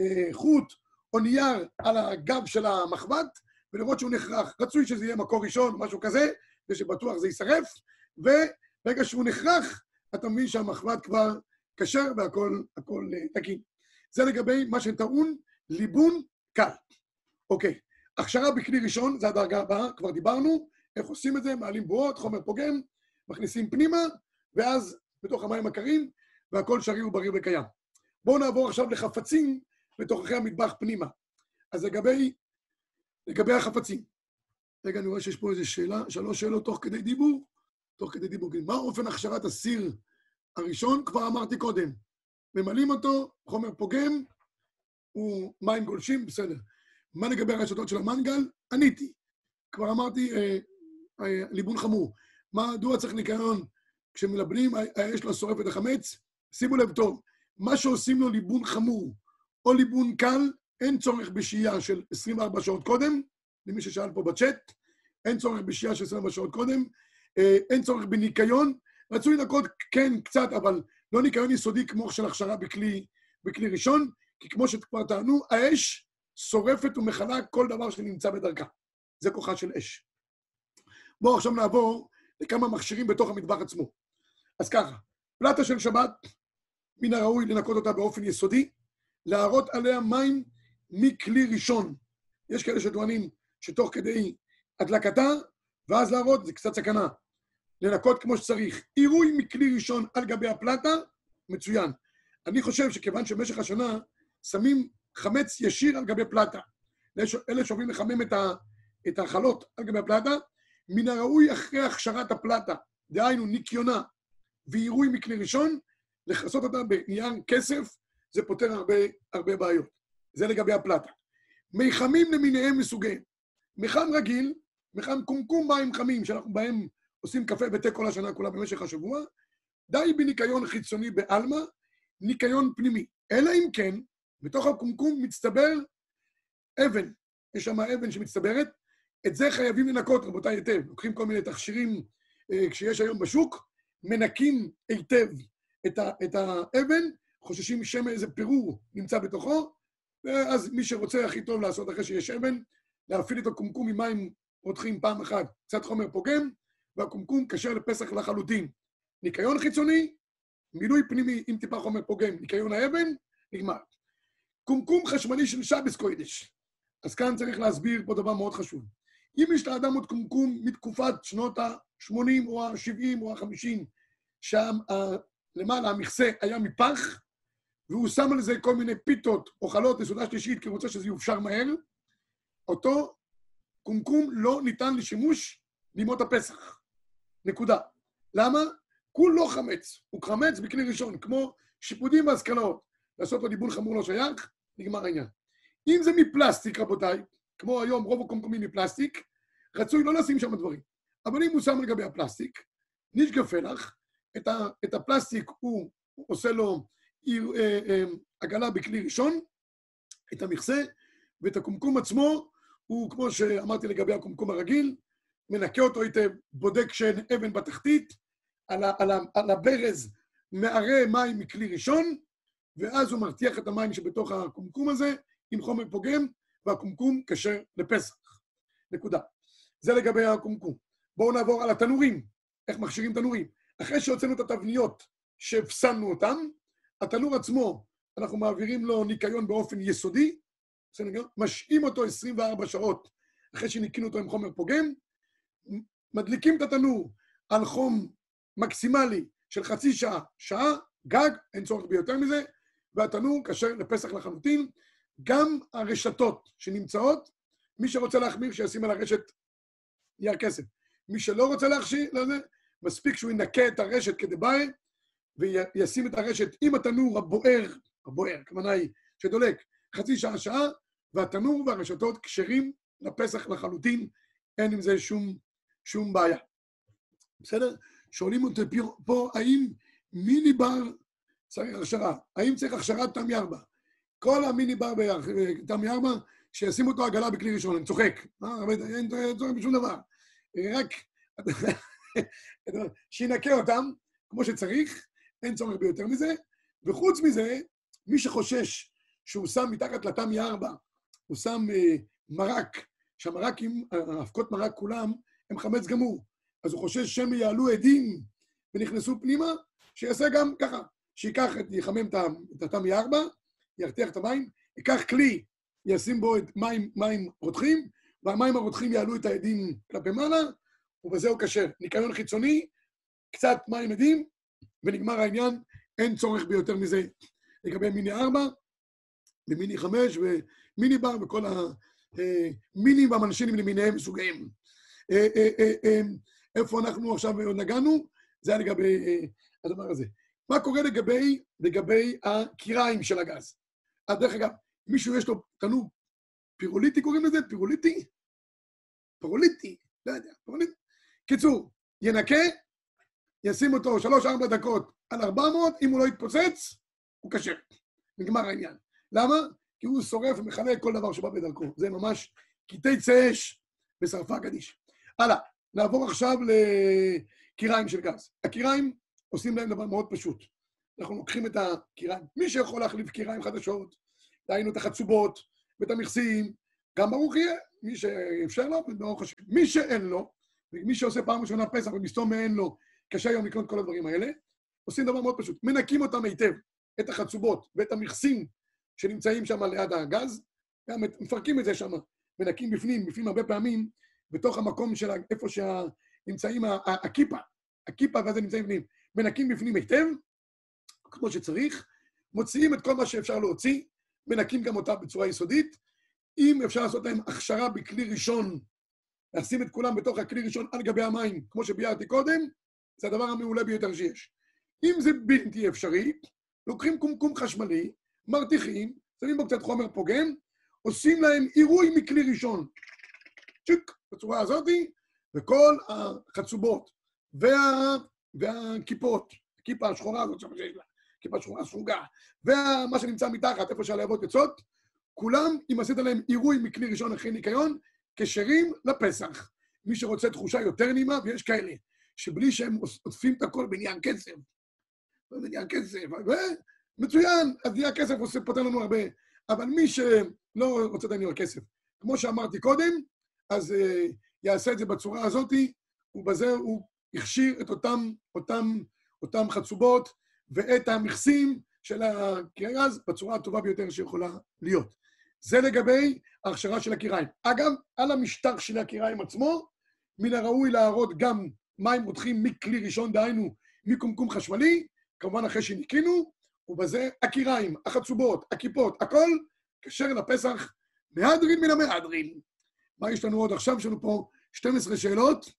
אה, חוט או נייר על הגב של המחבת, ולראות שהוא נחרך. רצוי שזה יהיה מקור ראשון, משהו כזה, ושבטוח זה יישרף, וברגע שהוא נחרך, אתה מבין שהמחבת כבר כשר והכל אה, תקין. זה לגבי מה שטעון ליבון קל. אוקיי, הכשרה בכלי ראשון, זה הדרגה הבאה, כבר דיברנו, איך עושים את זה, מעלים בועות, חומר פוגם, מכניסים פנימה, ואז בתוך המים הקרים, והכל שריר ובריא וקיים. בואו נעבור עכשיו לחפצים בתוככי המטבח פנימה. אז לגבי, לגבי החפצים, רגע, אני רואה שיש פה איזו שאלה, שלוש שאלות תוך כדי דיבור, תוך כדי דיבור. מה אופן הכשרת הסיר הראשון? כבר אמרתי קודם. ממלאים אותו, חומר פוגם, הוא מים גולשים, בסדר. מה לגבי הרשתות של המנגל? עניתי. כבר אמרתי, אה, ליבון חמור. מדוע צריך ניקיון כשמלבנים, האש לא שורף את החמץ? שימו לב טוב, מה שעושים לו ליבון חמור או ליבון קל, אין צורך בשהייה של 24 שעות קודם, למי ששאל פה בצ'אט, אין צורך בשהייה של 24 שעות קודם, אה, אין צורך בניקיון, רצוי לנקות כן קצת, אבל לא ניקיון יסודי כמו של הכשרה בכלי, בכלי ראשון, כי כמו שכבר טענו, האש שורפת ומכלה כל דבר שנמצא בדרכה. זה כוחה של אש. בואו עכשיו נעבור לכמה מכשירים בתוך המטבח עצמו. אז ככה, פלטה של שבת, מן הראוי לנקות אותה באופן יסודי, להראות עליה מים מכלי ראשון. יש כאלה שטוענים שתוך כדי הדלקתה, ואז להראות, זה קצת סכנה. לנקות כמו שצריך. עירוי מכלי ראשון על גבי הפלטה, מצוין. אני חושב שכיוון שבמשך השנה שמים חמץ ישיר על גבי פלטה, אלה שאוהבים לחמם את, ה, את החלות על גבי הפלטה, מן הראוי אחרי הכשרת הפלטה, דהיינו ניקיונה ועירוי מכלי ראשון, לכסות אותה בנייר כסף, זה פותר הרבה, הרבה בעיות. זה לגבי הפלטה. מיחמים למיניהם מסוגיהם. מיחם רגיל, מיחם קומקום מים חמים, שאנחנו בהם עושים קפה ותה כל השנה כולה במשך השבוע, די בניקיון חיצוני בעלמא, ניקיון פנימי. אלא אם כן, בתוך הקומקום מצטבר אבן. יש שם אבן שמצטברת, את זה חייבים לנקות, רבותיי, היטב. לוקחים כל מיני תכשירים אה, כשיש היום בשוק, מנקים היטב את, ה, את האבן, חוששים שמא איזה פירור נמצא בתוכו, ואז מי שרוצה הכי טוב לעשות אחרי שיש אבן, להפעיל את הקומקום עם מים רותחים פעם אחת, קצת חומר פוגם, והקומקום כשר לפסח לחלוטין. ניקיון חיצוני, מילוי פנימי עם טיפה חומר פוגם, ניקיון האבן, נגמר. קומקום חשמלי של שבס קוידש. אז כאן צריך להסביר פה דבר מאוד חשוב. אם יש לאדם עוד קומקום מתקופת שנות ה-80 או ה-70 או ה-50, שם למעלה המכסה היה מפח, והוא שם על זה כל מיני פיתות או חלות לסעודה שלישית, כי הוא רוצה שזה יופשר מהר, אותו קומקום לא ניתן לשימוש לימות הפסח. נקודה. למה? כולו חמץ. הוא חמץ בכלי ראשון, כמו שיפודים והשכלות. לעשות לו ליבון חמור לא שייך, נגמר העניין. אם זה מפלסטיק, רבותיי, כמו היום רוב הקומקומים מפלסטיק, רצוי לא לשים שם דברים. אבל אם הוא שם לגבי הפלסטיק, נשגפה לך, את, ה, את הפלסטיק הוא, עושה לו עיר, אה, אה, עגלה בכלי ראשון, את המכסה, ואת הקומקום עצמו, הוא, כמו שאמרתי לגבי הקומקום הרגיל, מנקה אותו היטב, בודק שאין אבן בתחתית, על, ה, על, ה, על הברז מערה מים מכלי ראשון, ואז הוא מרתיח את המים שבתוך הקומקום הזה עם חומר פוגם, והקומקום כשר לפסח. נקודה. זה לגבי הקומקום. בואו נעבור על התנורים, איך מכשירים תנורים. אחרי שהוצאנו את התבניות שהפסמנו אותן, התנור עצמו, אנחנו מעבירים לו ניקיון באופן יסודי, משעים אותו 24 שעות אחרי שניקינו אותו עם חומר פוגם, מדליקים את התנור על חום מקסימלי של חצי שעה, שעה, גג, אין צורך ביותר מזה, והתנור כשר לפסח לחלוטין. גם הרשתות שנמצאות, מי שרוצה להחמיר, שישים על הרשת נייר כסף. מי שלא רוצה להכשיר לזה, מספיק שהוא ינקה את הרשת כדבעי, וישים את הרשת עם התנור הבוער, הבוער, הכוונה היא שדולק חצי שעה, שעה, והתנור והרשתות כשרים לפסח לחלוטין, אין עם זה שום, שום בעיה. בסדר? שואלים אותי פה, האם מיני בר צריך הכשרה? האם צריך הכשרת תמי ארבע? כל המיני בר בתמי ארבע, שישימו אותו עגלה בכלי ראשון, אני צוחק. אה, אין צורך בשום דבר. רק שינקה אותם כמו שצריך, אין צורך ביותר מזה. וחוץ מזה, מי שחושש שהוא שם מתחת לתמי ארבע, הוא שם uh, מרק, שהמרקים, האבקות מרק כולם, הם חמץ גמור. אז הוא חושש שהם יעלו עדים ונכנסו פנימה, שיעשה גם ככה, שייקח, יחמם את התמי ארבע, ירתיח את המים, ייקח כלי, ישים בו את מים, מים רותחים, והמים הרותחים יעלו את העדים כלפי מעלה, ובזה הוא כשר. ניקיון חיצוני, קצת מים עדים, ונגמר העניין, אין צורך ביותר מזה לגבי מיני ארבע, ומיני חמש, ומיני בר, וכל המינים אה, והמנשינים למיניהם מסוגיהם. אה, אה, איפה אנחנו עכשיו נגענו? זה היה לגבי הדבר הזה. מה קורה לגבי, לגבי הקיריים של הגז? דרך אגב, מישהו יש לו תנור פירוליטי קוראים לזה? פירוליטי? פירוליטי, לא יודע, פירוליטי. קיצור, ינקה, ישים אותו שלוש-ארבע דקות על ארבע מאות, אם הוא לא יתפוצץ, הוא כשר. נגמר העניין. למה? כי הוא שורף ומכלה כל דבר שבא בדרכו. זה ממש קטעי צא אש ושרפה גדיש. הלאה, נעבור עכשיו לקיריים של גז. הקיריים עושים להם דבר מאוד פשוט. אנחנו לוקחים את הקיריים, מי שיכול להחליף קיריים חדשות, דהיינו את החצובות ואת המכסים, גם ברוך יהיה, מי שאפשר לו, ברוך השם. מי שאין לו, ומי שעושה פעם ראשונה פסח ומסתום מאין לו, קשה היום לקנות כל הדברים האלה, עושים דבר מאוד פשוט, מנקים אותם היטב, את החצובות ואת המכסים שנמצאים שם ליד הגז, גם מפרקים את זה שם, מנקים בפנים, בפנים הרבה פעמים, בתוך המקום של איפה שנמצאים הכיפה, הכיפה ואז הם נמצאים בפנים, מנקים בפנים היטב, כמו שצריך, מוציאים את כל מה שאפשר להוציא, מנקים גם אותה בצורה יסודית. אם אפשר לעשות להם הכשרה בכלי ראשון, לשים את כולם בתוך הכלי ראשון על גבי המים, כמו שביארתי קודם, זה הדבר המעולה ביותר שיש. אם זה בלתי אפשרי, לוקחים קומקום חשמלי, מרתיחים, שמים בו קצת חומר פוגם, עושים להם עירוי מכלי ראשון. צ'יק, בצורה הזאתי, וכל החצובות וה... והכיפות, הכיפה השחורה הזאת שיש לה, כיפה שחורה סרוגה, ומה שנמצא מתחת, איפה שהלהבות יוצאות, כולם, אם עשית להם עירוי מכלי ראשון אחרי ניקיון, כשרים לפסח. מי שרוצה תחושה יותר נעימה, ויש כאלה, שבלי שהם עוטפים את הכל בעניין כסף, בעניין כסף, ומצוין, אז נייר כסף עושה, פותר לנו הרבה. אבל מי שלא רוצה את הנייר כסף, כמו שאמרתי קודם, אז uh, יעשה את זה בצורה הזאת, ובזה הוא הכשיר את אותם, אותם, אותם חצובות ואת המכסים של הקירייז בצורה הטובה ביותר שיכולה להיות. זה לגבי ההכשרה של הקיריים. אגב, על המשטח של הקיריים עצמו, מן הראוי להראות גם מים רותחים מכלי ראשון, דהיינו מקומקום חשמלי, כמובן אחרי שניקינו, ובזה הקיריים, החצובות, הכיפות, הכל כשר לפסח מהדרין מן המהדרין. מה יש לנו עוד עכשיו? יש לנו פה 12 שאלות.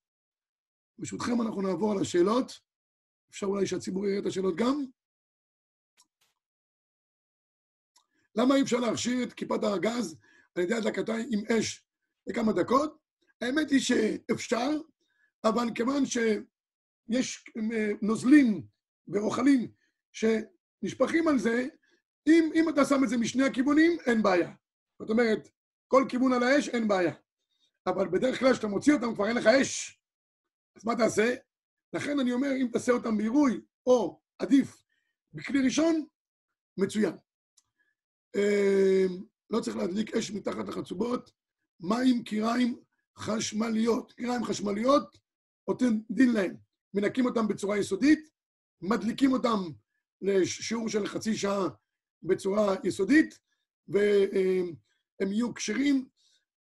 ברשותכם אנחנו נעבור על השאלות. אפשר אולי שהציבור יראה את השאלות גם? למה אי אפשר להכשיר את כיפת הגז על ידי הדלקתה עם אש לכמה דקות? האמת היא שאפשר, אבל כיוון שיש אה, נוזלים ורוחלים שנשפכים על זה, אם, אם אתה שם את זה משני הכיוונים, אין בעיה. זאת אומרת, כל כיוון על האש, אין בעיה. אבל בדרך כלל כשאתה מוציא אותם כבר אין לך אש. אז מה תעשה? לכן אני אומר, אם תעשה אותם בעירוי, או עדיף בכלי ראשון, מצוין. אה, לא צריך להדליק אש מתחת לחצובות, מים, קיריים חשמליות. קיריים חשמליות, נותן דין להם. מנקים אותם בצורה יסודית, מדליקים אותם לשיעור של חצי שעה בצורה יסודית, והם יהיו כשרים,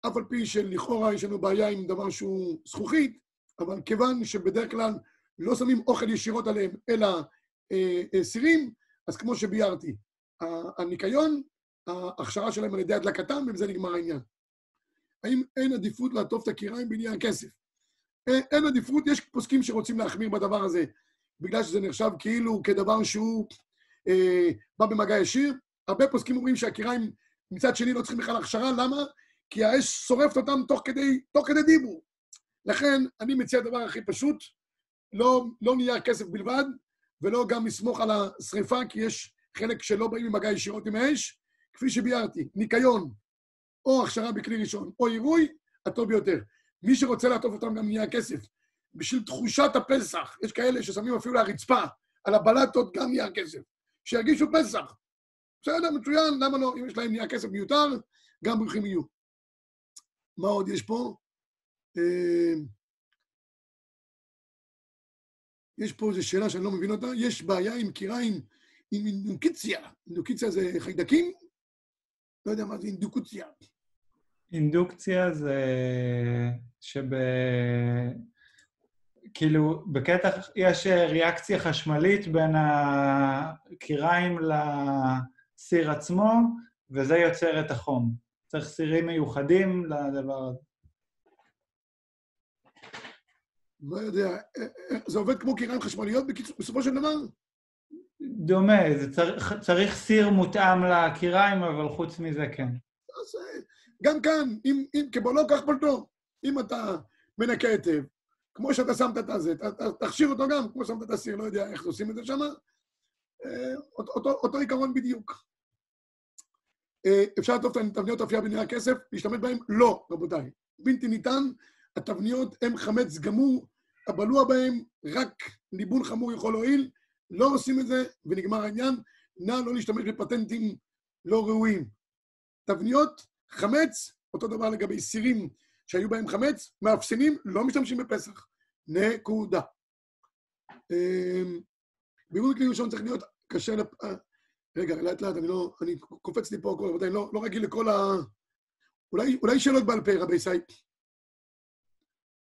אף על פי שלכאורה יש לנו בעיה עם דבר שהוא זכוכית, אבל כיוון שבדרך כלל לא שמים אוכל ישירות עליהם, אלא אה, אה, סירים, אז כמו שביארתי, הניקיון, ההכשרה שלהם על ידי הדלקתם, ובזה נגמר העניין. האם אין עדיפות לעטוף את הקיריים בעניין הכסף? אין, אין עדיפות, יש פוסקים שרוצים להחמיר בדבר הזה, בגלל שזה נחשב כאילו כדבר שהוא אה, בא במגע ישיר. הרבה פוסקים אומרים שהקיריים מצד שני לא צריכים בכלל הכשרה, למה? כי האש שורפת אותם תוך כדי, תוך כדי דיבור. לכן, אני מציע הדבר הכי פשוט, לא, לא נייר כסף בלבד, ולא גם לסמוך על השריפה, כי יש חלק שלא באים במגע ישירות עם האש, כפי שביארתי, ניקיון, או הכשרה בכלי ראשון, או עירוי, הטוב ביותר. מי שרוצה לעטוף אותם גם נהיה כסף. בשביל תחושת הפסח, יש כאלה ששמים אפילו לרצפה, על הבלטות גם נהיה כסף. שירגישו פסח. בסדר, מצוין, למה לא? אם יש להם נהיה כסף מיותר, גם ברוכים יהיו. מה עוד יש פה? יש פה איזו שאלה שאני לא מבין אותה, יש בעיה עם קיריים, עם אינדוקיציה. אינדוקיציה זה חיידקים? לא יודע מה זה אינדוקוציה. אינדוקציה זה שב... כאילו, בקטע יש ריאקציה חשמלית בין הקיריים לסיר עצמו, וזה יוצר את החום. צריך סירים מיוחדים לדבר הזה. לא יודע, זה עובד כמו קיריים חשמליות בסופו של דבר? דומה, זה צריך, צריך סיר מותאם לקיריים, אבל חוץ מזה כן. אז גם כאן, אם, אם כבולו כך פלטו, אם אתה מנקה היטב, כמו שאתה שמת את הזה, תכשיר אותו גם, כמו ששמת את הסיר, לא יודע איך עושים את זה שם, אה, אותו, אותו עיקרון בדיוק. אה, אפשר לטוב את התבניות אפייה בנראה הכסף, להשתמש בהן? לא, רבותיי. בלתי ניתן, התבניות הן חמץ גמור, הבלוע בהן, רק ליבון חמור יכול להועיל, לא עושים את זה, ונגמר העניין. נא לא להשתמש בפטנטים לא ראויים. תבניות, חמץ, אותו דבר לגבי סירים שהיו בהם חמץ, מאפסנים, לא משתמשים בפסח. נקודה. אמ, בירור כלי ראשון צריך להיות קשה לפ... אה, רגע, לאט לאט, אני לא... אני קופץ לי פה, רבותיי, לא, לא רגיל לכל ה... אולי, אולי שאלות בעל פה, רבי סי.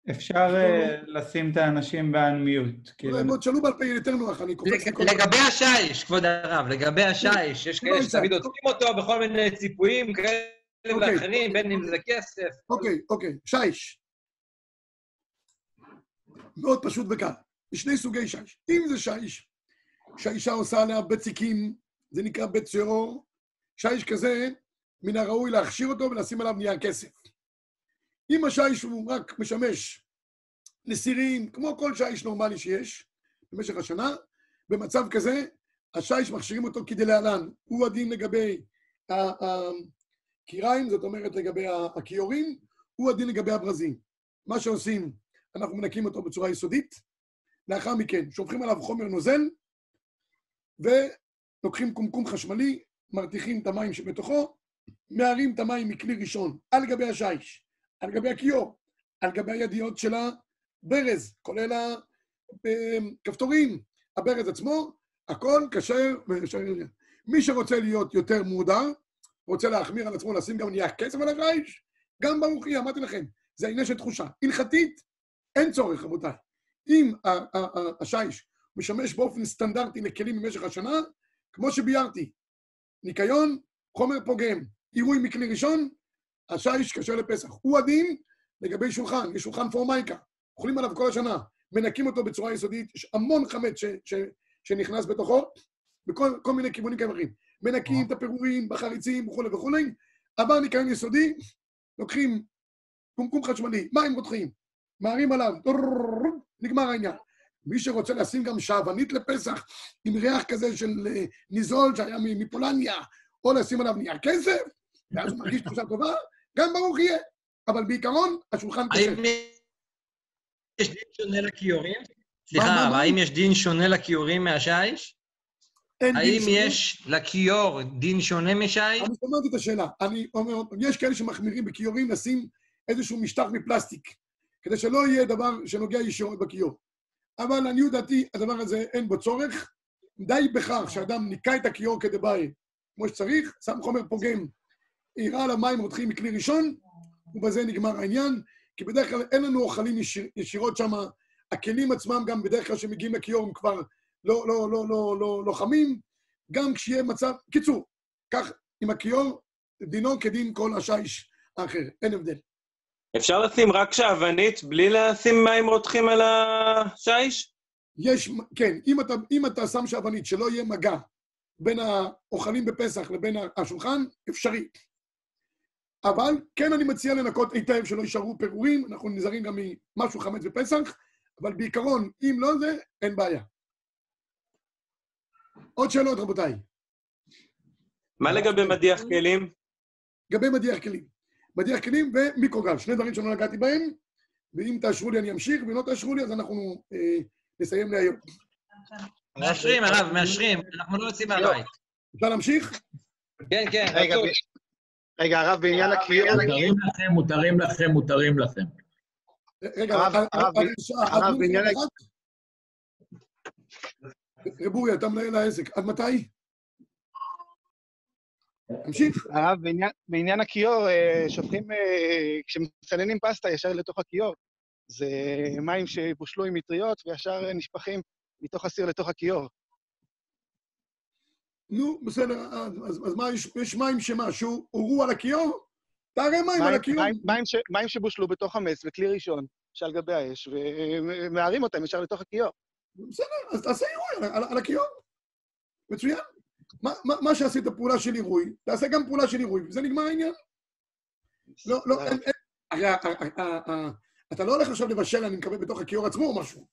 אפשר אה, לשים את האנשים באנמיוט. אולי מאוד שאלו בעל פה יותר נוח, אני קופץ. לגבי השיש, כבוד הרב, לגבי השיש, יש כאלה שתמיד עוטפים אותו בכל מיני ציפויים כאלה אוקיי. ואחרים, בין אם זה כסף. אוקיי, אוקיי, שיש. מאוד פשוט וקל. יש שני סוגי שיש. אם זה שיש שהאישה עושה עליה בציקים, זה נקרא בית צירור, שיש כזה, מן הראוי להכשיר אותו ולשים עליו נייר כסף. אם השיש הוא רק משמש לסירים, כמו כל שיש נורמלי שיש במשך השנה, במצב כזה, השיש מכשירים אותו כדלהלן. הוא הדין לגבי הקיריים, זאת אומרת לגבי הכיורים, הוא הדין לגבי הברזים. מה שעושים, אנחנו מנקים אותו בצורה יסודית, לאחר מכן שופכים עליו חומר נוזל, ולוקחים קומקום חשמלי, מרתיחים את המים שבתוכו, מערים את המים מכלי ראשון על גבי השיש. על גבי הכיור, על גבי הידיות של הברז, כולל הכפתורים, הברז עצמו, הכל כשר וישר. מי שרוצה להיות יותר מודר, רוצה להחמיר על עצמו, לשים גם נהיה כסף על השיש, גם ברוך היא, אמרתי לכם, זה עניין של תחושה. הלכתית, אין צורך, רבותיי. אם השיש משמש באופן סטנדרטי לכלים במשך השנה, כמו שביארתי, ניקיון, חומר פוגם, עירוי מכלי ראשון, השיש כשר לפסח. הוא הדין לגבי שולחן, יש שולחן פורמייקה, אוכלים עליו כל השנה, מנקים אותו בצורה יסודית, יש המון חמץ ש, ש, שנכנס בתוכו, בכל מיני כיוונים כאלה מנקים את הפירורים בחריצים וכולי וכולי. עבר ניקיון יסודי, לוקחים קומקום חשמלי, מים רותחים, מערים עליו, נגמר העניין. מי שרוצה לשים גם שעוונית לפסח עם ריח כזה של אה, ניזול שהיה מפולניה, או לשים עליו נייר כסף, ואז הוא מרגיש תחושה טובה, גם ברוך יהיה. אבל בעיקרון, השולחן כשר. האם יש דין שונה לכיורים? סליחה, אבל האם יש דין שונה לכיורים מהשיש? האם יש לכיור דין שונה משיש? אני שמעתי את השאלה. אני אומר, יש כאלה שמחמירים בכיורים לשים איזשהו משטח מפלסטיק, כדי שלא יהיה דבר שנוגע ישירות בכיור. אבל לעניות דעתי, הדבר הזה אין בו צורך. די בכך שאדם ניקה את הכיור כדבעי כמו שצריך, שם חומר פוגם, יראה על המים רותחים מכלי ראשון, ובזה נגמר העניין, כי בדרך כלל אין לנו אוכלים ישיר, ישירות שם, הכלים עצמם גם בדרך כלל כשמגיעים לכיור הם כבר לא, לא, לא, לא, לא, לא חמים, גם כשיהיה מצב... קיצור, כך עם הכיור, דינו כדין כל השיש האחר, אין הבדל. אפשר לשים רק שעוונית בלי לשים מים רותחים על השיש? יש, כן, אם אתה, אם אתה שם שעוונית, שלא יהיה מגע בין האוכלים בפסח לבין השולחן, אפשרי. אבל כן אני מציע לנקות היטב שלא יישארו פירורים, אנחנו נזהרים גם ממשהו חמץ בפסח, אבל בעיקרון, אם לא זה, אין בעיה. עוד שאלות, רבותיי. מה לגבי מדיח כלים? לגבי מדיח כלים. מדיח כלים ומיקרוגל, שני דברים שלא נגעתי בהם, ואם תאשרו לי אני אמשיך, ואם לא תאשרו לי אז אנחנו אה, נסיים להיום. מאשרים, הרב, מאשרים, אנחנו לא יוצאים מהבית. אפשר להמשיך? כן, כן, רגע, הרב, בעניין הכיור... מותרים לכם, מותרים לכם, מותרים לכם. רגע, הרב, בעניין... רבורי, אתה מנהל העסק, עד מתי? תמשיך. הרב, בעניין הכיור, אה, שופכים, אה, כשמסננים פסטה ישר לתוך הכיור, זה מים שבושלו עם מטריות וישר נשפכים מתוך הסיר לתוך הכיור. נו, בסדר, אז, אז מה, יש, יש מים שמה, שהורו על הכיור? תראה מים על הכיור. מים, מים, ש, מים שבושלו בתוך המס, בכלי ראשון, שעל גבי האש, ומערים אותם ישר לתוך הכיור. בסדר, אז תעשה עירוי על, על, על הכיור. מצוין. מה, מה, מה שעשית פעולה של עירוי, תעשה גם פעולה של עירוי, וזה נגמר העניין. לא, לא, אין, אין, הרי אתה לא הולך עכשיו לבשל, אני מקווה, בתוך הכיור עצמו או משהו.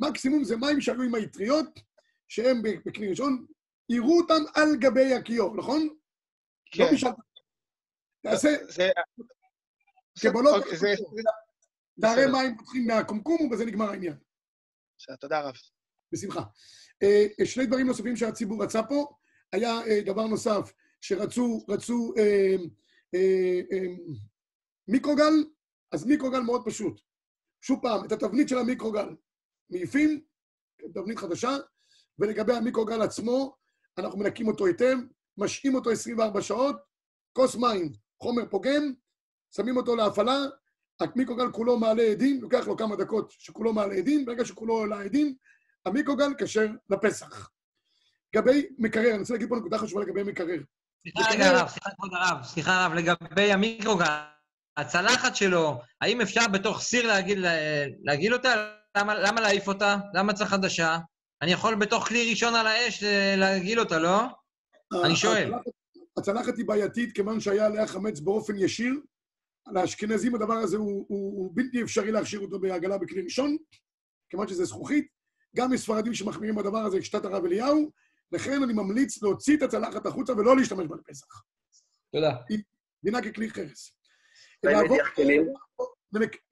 מקסימום זה מים שהיו עם האטריות, שהם בכלי ראשון, יראו אותם על גבי הכיור, נכון? כן. לא משל... תעשה... זה... קבלות... תערי מים פותחים מהקומקום, ובזה נגמר העניין. תודה רב. בשמחה. אה, שני דברים נוספים שהציבור רצה פה. היה אה, דבר נוסף, שרצו רצו, אה, מיקרוגל, אז מיקרוגל מאוד פשוט. שוב פעם, את התבנית של המיקרוגל מעיפים, תבנית חדשה, ולגבי המיקרוגל עצמו, אנחנו מנקים אותו היטב, משעים אותו 24 שעות, כוס מים, חומר פוגם, שמים אותו להפעלה, המיקרוגל כולו מעלה עדים, לוקח לו כמה דקות שכולו מעלה עדים, ברגע שכולו עולה עדים, המיקרוגל כשר לפסח. לגבי מקרר, אני רוצה להגיד פה נקודה חשובה לגבי מקרר. סליחה רגע, הרב, סליחה כבוד הרב, סליחה הרב, לגבי המיקרוגל, הצלחת שלו, האם אפשר בתוך סיר להגיל אותה? למה, למה להעיף אותה? למה צריך חדשה? אני יכול בתוך כלי ראשון על האש אה, להגיל אותה, לא? אני שואל. הצלחת היא בעייתית כיוון שהיה עליה חמץ באופן ישיר. לאשכנזים הדבר הזה הוא, הוא, הוא בלתי אפשרי להכשיר אותו בעגלה בכלי ראשון, כיוון שזה זכוכית. גם יש ספרדים שמחמירים בדבר הזה, כשיטת הרב אליהו, לכן אני ממליץ להוציא את הצלחת החוצה ולא להשתמש בה לפסח. תודה. היא דינה ככלי חרס. מה עם מדיח כלים?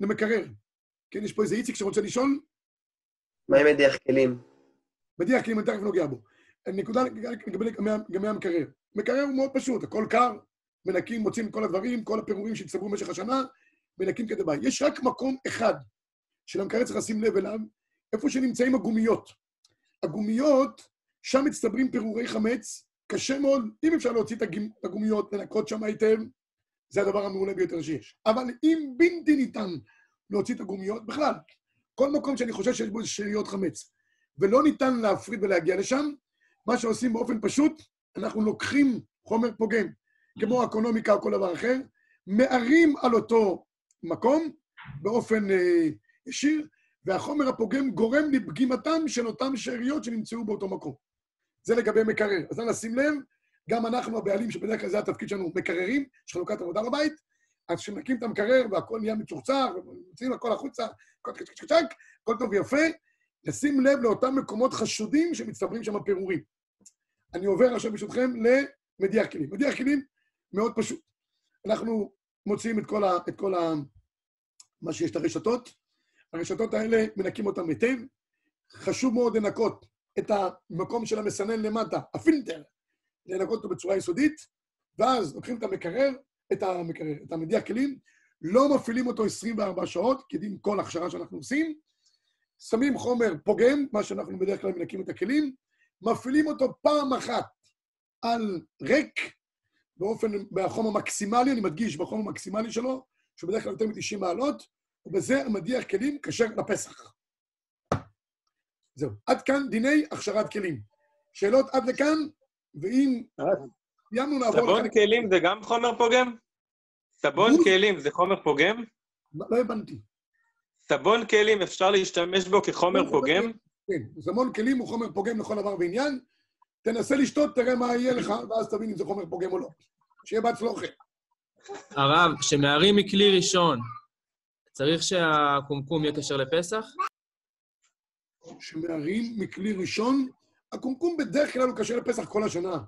למקרר. כן, יש פה איזה איציק שרוצה לשאול? מה עם מדיח כלים? מדיח כלים, אני תכף נוגע בו. נקודה לגבי גם המקרר. מקרר הוא מאוד פשוט, הכל קר, מנקים, מוצאים כל הדברים, כל הפירורים שהצטברו במשך השנה, מנקים כדי ביי. יש רק מקום אחד שלמקרר צריך לשים לב אליו, איפה שנמצאים הגומיות. הגומיות, שם מצטברים פירורי חמץ, קשה מאוד, אם אפשר להוציא את הגומיות, לנקות שם היטב, זה הדבר המעולה ביותר שיש. אבל אם בלתי ניתן להוציא את הגומיות, בכלל, כל מקום שאני חושב שיש בו איזה שאריות חמץ, ולא ניתן להפריד ולהגיע לשם, מה שעושים באופן פשוט, אנחנו לוקחים חומר פוגם, כמו אקונומיקה או כל דבר אחר, מערים על אותו מקום באופן אה, ישיר, והחומר הפוגם גורם לפגימתם של אותן שאריות שנמצאו באותו מקום. זה לגבי מקרר. אז נא לשים לב, גם אנחנו הבעלים, שבדרך כלל זה התפקיד שלנו, מקררים, יש חלוקת עבודה בבית, אז כשנקים את המקרר והכל נהיה מצוחצר, ומוציאים הכל החוצה, הכל טוב ויפה, לשים לב לאותם מקומות חשודים שמצטברים שם פירורים. אני עובר עכשיו ברשותכם למדיח כלים. מדיח כלים מאוד פשוט. אנחנו מוציאים את כל ה... את כל ה מה שיש את הרשתות, הרשתות האלה, מנקים אותן היטב. חשוב מאוד לנקות את המקום של המסנן למטה, הפילטר, לנקות אותו בצורה יסודית, ואז לוקחים את המקרר, את המקרר, את המדיח כלים, לא מפעילים אותו 24 שעות, כדין כל הכשרה שאנחנו עושים, שמים חומר פוגם, מה שאנחנו בדרך כלל מנקים את הכלים, מפעילים אותו פעם אחת על ריק, באופן, בחום המקסימלי, אני מדגיש, בחום המקסימלי שלו, שהוא בדרך כלל יותר מ-90 מעלות, ובזה המדיח כלים כשר לפסח. זהו. עד כאן דיני הכשרת כלים. שאלות עד לכאן, ואם סיימנו לעבור... סבון כלים זה גם חומר פוגם? סבון? כלים זה חומר פוגם? לא לא הבנתי. סבון כלים אפשר להשתמש בו כחומר פוגם? כן, זמון כלים הוא חומר פוגם לכל דבר ועניין. תנסה לשתות, תראה מה יהיה לך, ואז תבין אם זה חומר פוגם או לא. שיהיה בהצלחה. הרב, כשמערים מכלי ראשון, צריך שהקומקום יהיה כשר לפסח? שמערים מכלי ראשון, הקומקום בדרך כלל הוא קשה לפסח כל השנה.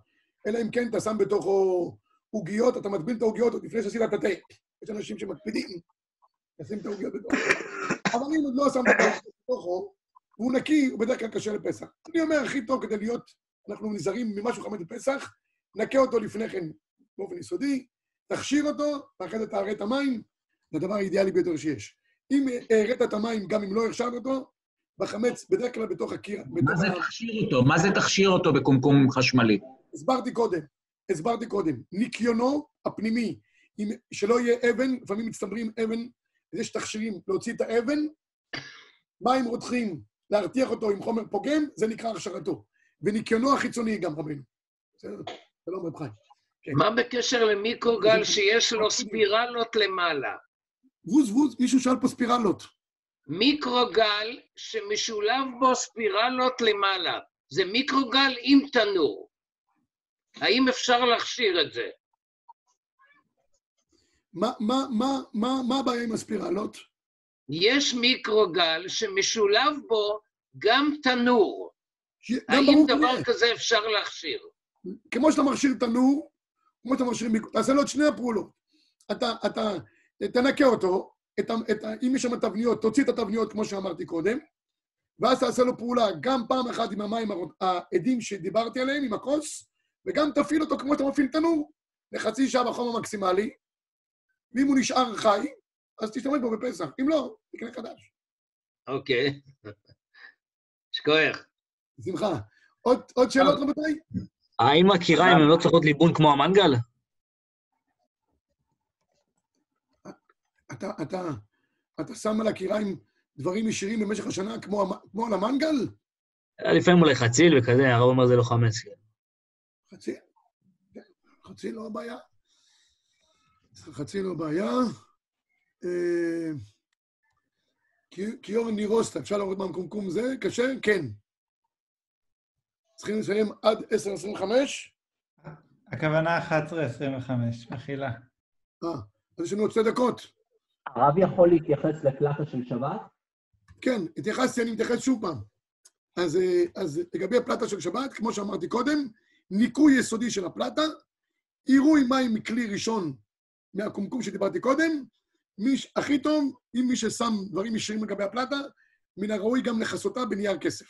אלא אם כן אתה שם בתוכו עוגיות, אתה מטביל את העוגיות עוד לפני שעשית את התה. יש אנשים שמקפידים לשים את העוגיות בתוכו. אבל אם עוד לא שמת את העוגיות בתוכו, והוא נקי, הוא בדרך כלל קשה לפסח. אני אומר, הכי טוב כדי להיות, אנחנו נזהרים ממשהו חמד בפסח, נקה אותו לפני כן באופן יסודי, תכשיר אותו, ואחרי זה תערה את המים, זה הדבר האידיאלי ביותר שיש. אם הערית את המים, גם אם לא הרשעת אותו, בחמץ, בדרך כלל בתוך הקיר... מה זה תכשיר אותו? מה זה תכשיר אותו בקומקום חשמלי? הסברתי קודם, הסברתי קודם. ניקיונו הפנימי, אם, שלא יהיה אבן, לפעמים מצטברים אבן, יש תכשירים להוציא את האבן, מים רותחים, להרתיח אותו עם חומר פוגם, זה נקרא הכשרתו. וניקיונו החיצוני גם, רבנו. בסדר? שלום, רב חיים. מה בקשר למיקרוגל שיש לו ספירלות למעלה? ווז ווז, מישהו שאל פה ספירלות. מיקרוגל שמשולב בו ספירלות למעלה. זה מיקרוגל עם תנור. האם אפשר להכשיר את זה? מה, מה, מה, מה, מה הבעיה עם הספירלות? יש מיקרוגל שמשולב בו גם תנור. ש- גם האם ברור דבר כזה. כזה אפשר להכשיר? כמו שאתה מכשיר תנור, כמו שאתה מכשיר מיקרו, תעשה לו את שני הפעולות. אתה, אתה, תנקה אותו, את, את, אם יש שם תבניות, תוציא את התבניות כמו שאמרתי קודם, ואז תעשה לו פעולה גם פעם אחת עם המים העדים שדיברתי עליהם, עם הכוס, וגם תפעיל אותו כמו שאתה מפעיל תנור, לחצי שעה בחום המקסימלי, ואם הוא נשאר חי, אז תשתמש בו בפסח. אם לא, תקנה חדש. אוקיי. שכוח. בשמחה. עוד, עוד שאלות, רבותיי? האם הקיריים הן לא צריכות ליבון כמו המנגל? אתה, אתה, אתה שם על הקיריים דברים ישירים במשך השנה כמו, כמו על המנגל? לפעמים אולי חציל וכזה, הרב אומר זה לא חמץ. כן. חצי, כן, חצי לא הבעיה. חצי לא בעיה. אה, כי- קיור נירוסטה, אפשר לראות מה מקומקום זה? קשה? כן. צריכים לסיים עד 10:25? הכוונה 11.25, מחילה. אה, אז יש לנו עוד שתי דקות. הרב יכול להתייחס לפלטה של שבת? כן, התייחסתי, אני מתייחס שוב פעם. אז, אה, אז לגבי הפלטה של שבת, כמו שאמרתי קודם, ניקוי יסודי של הפלטה, עירוי מים מכלי ראשון מהקומקום שדיברתי קודם, מי, הכי טוב, אם מי ששם דברים ישירים לגבי הפלטה, מן הראוי גם לכסותה בנייר כסף.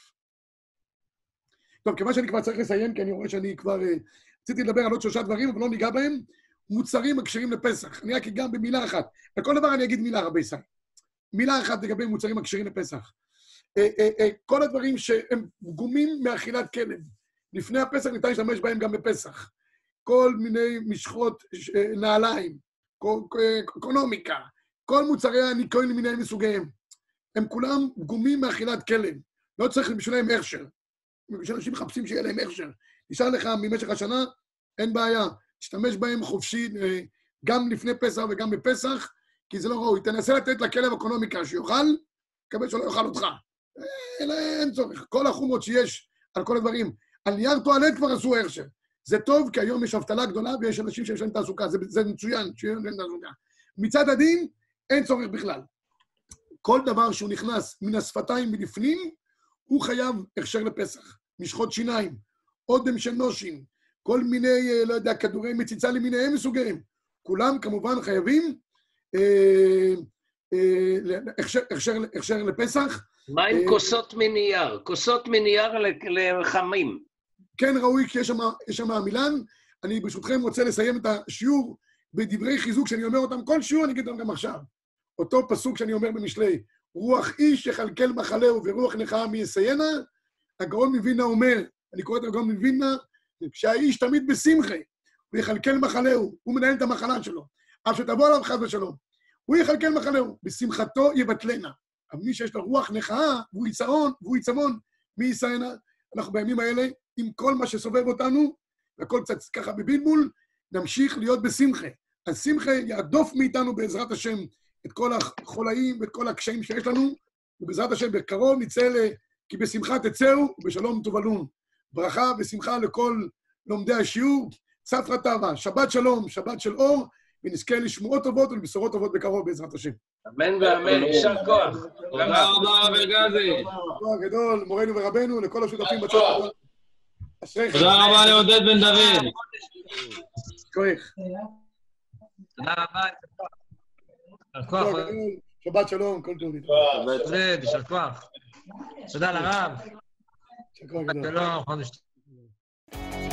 טוב, כיוון שאני כבר צריך לסיים, כי אני רואה שאני כבר... אה, רציתי לדבר על עוד שלושה דברים, אבל לא ניגע בהם. מוצרים הכשרים לפסח. אני רק אגע במילה אחת. על כל דבר אני אגיד מילה, רבי ישראל. מילה אחת לגבי מוצרים הכשרים לפסח. אה, אה, אה, כל הדברים שהם פגומים מאכילת כלב. לפני הפסח ניתן להשתמש בהם גם בפסח. כל מיני משחות, אה, נעליים, אקונומיקה, כל מוצרי הניקיון למיניהם מסוגיהם. הם כולם פגומים מאכילת כלב. לא צריך בשבילם הכשר. כשאנשים מחפשים שיהיה להם הכשר. נשאר לך ממשך השנה, אין בעיה. תשתמש בהם חופשי, אה, גם לפני פסח וגם בפסח, כי זה לא ראוי. תנסה לתת לכלב אקונומיקה שיאכל, תקבל שלא יאכל אותך. אין, אין צורך. כל החומות שיש על כל הדברים, על נייר טואלט כבר עשו הכשר. זה טוב, כי היום יש אבטלה גדולה ויש אנשים שיש להם תעסוקה, זה, זה מצוין שיש להם תעסוקה. מצד הדין, אין צורך בכלל. כל דבר שהוא נכנס מן השפתיים מבפנים, הוא חייב הכשר לפסח. משחות שיניים, אודם של נושים, כל מיני, אה, לא יודע, כדורי מציצה למיניהם מסוגיהם. כולם כמובן חייבים אה, אה, הכשר- הכשר- הכשר לפסח. מה עם אה, כוסות מנייר? כוסות מנייר לחמים. כן ראוי, כי יש שם, יש שם מילן. אני ברשותכם רוצה לסיים את השיעור בדברי חיזוק שאני אומר אותם כל שיעור, אני אגיד אותם גם עכשיו. אותו פסוק שאני אומר במשלי, רוח איש יכלכל מחלהו ורוח נחמה מי יסיינה, הגאון מווילנה אומר, אני קורא את הגאון מווילנה, שהאיש תמיד בשמחה, הוא יכלכל מחלהו, הוא מנהל את המחלה שלו. אף שתבוא עליו חס ושלום, הוא יכלכל מחלהו, בשמחתו יבטלנה. אבל מי שיש לו רוח נחאה, והוא יצרון, והוא יצמון, מי יסיינה? אנחנו בימים האלה, עם כל מה שסובב אותנו, והכל קצת ככה בבלבול, נמשיך להיות בשמחה. אז שמחה יהדוף מאיתנו בעזרת השם את כל החולאים ואת כל הקשיים שיש לנו, ובעזרת השם בקרוב נצא ל... כי בשמחה תצאו ובשלום תובלון. ברכה ושמחה לכל לומדי השיעור. ספרא טבא, שבת שלום, שבת של אור, ונזכה לשמועות טובות ולבשורות טובות בקרוב בעזרת השם. אמן ואמן, יישר כוח. תודה רבה, רבי גזי. תודה גדול, מורנו ורבנו, לכל השותפים בצד. תודה רבה לעודד בן דוד. תודה רבה. שבת שלום, כל טוב. עודד, יישר כוח. תודה לרב. שלום, חודש טוב.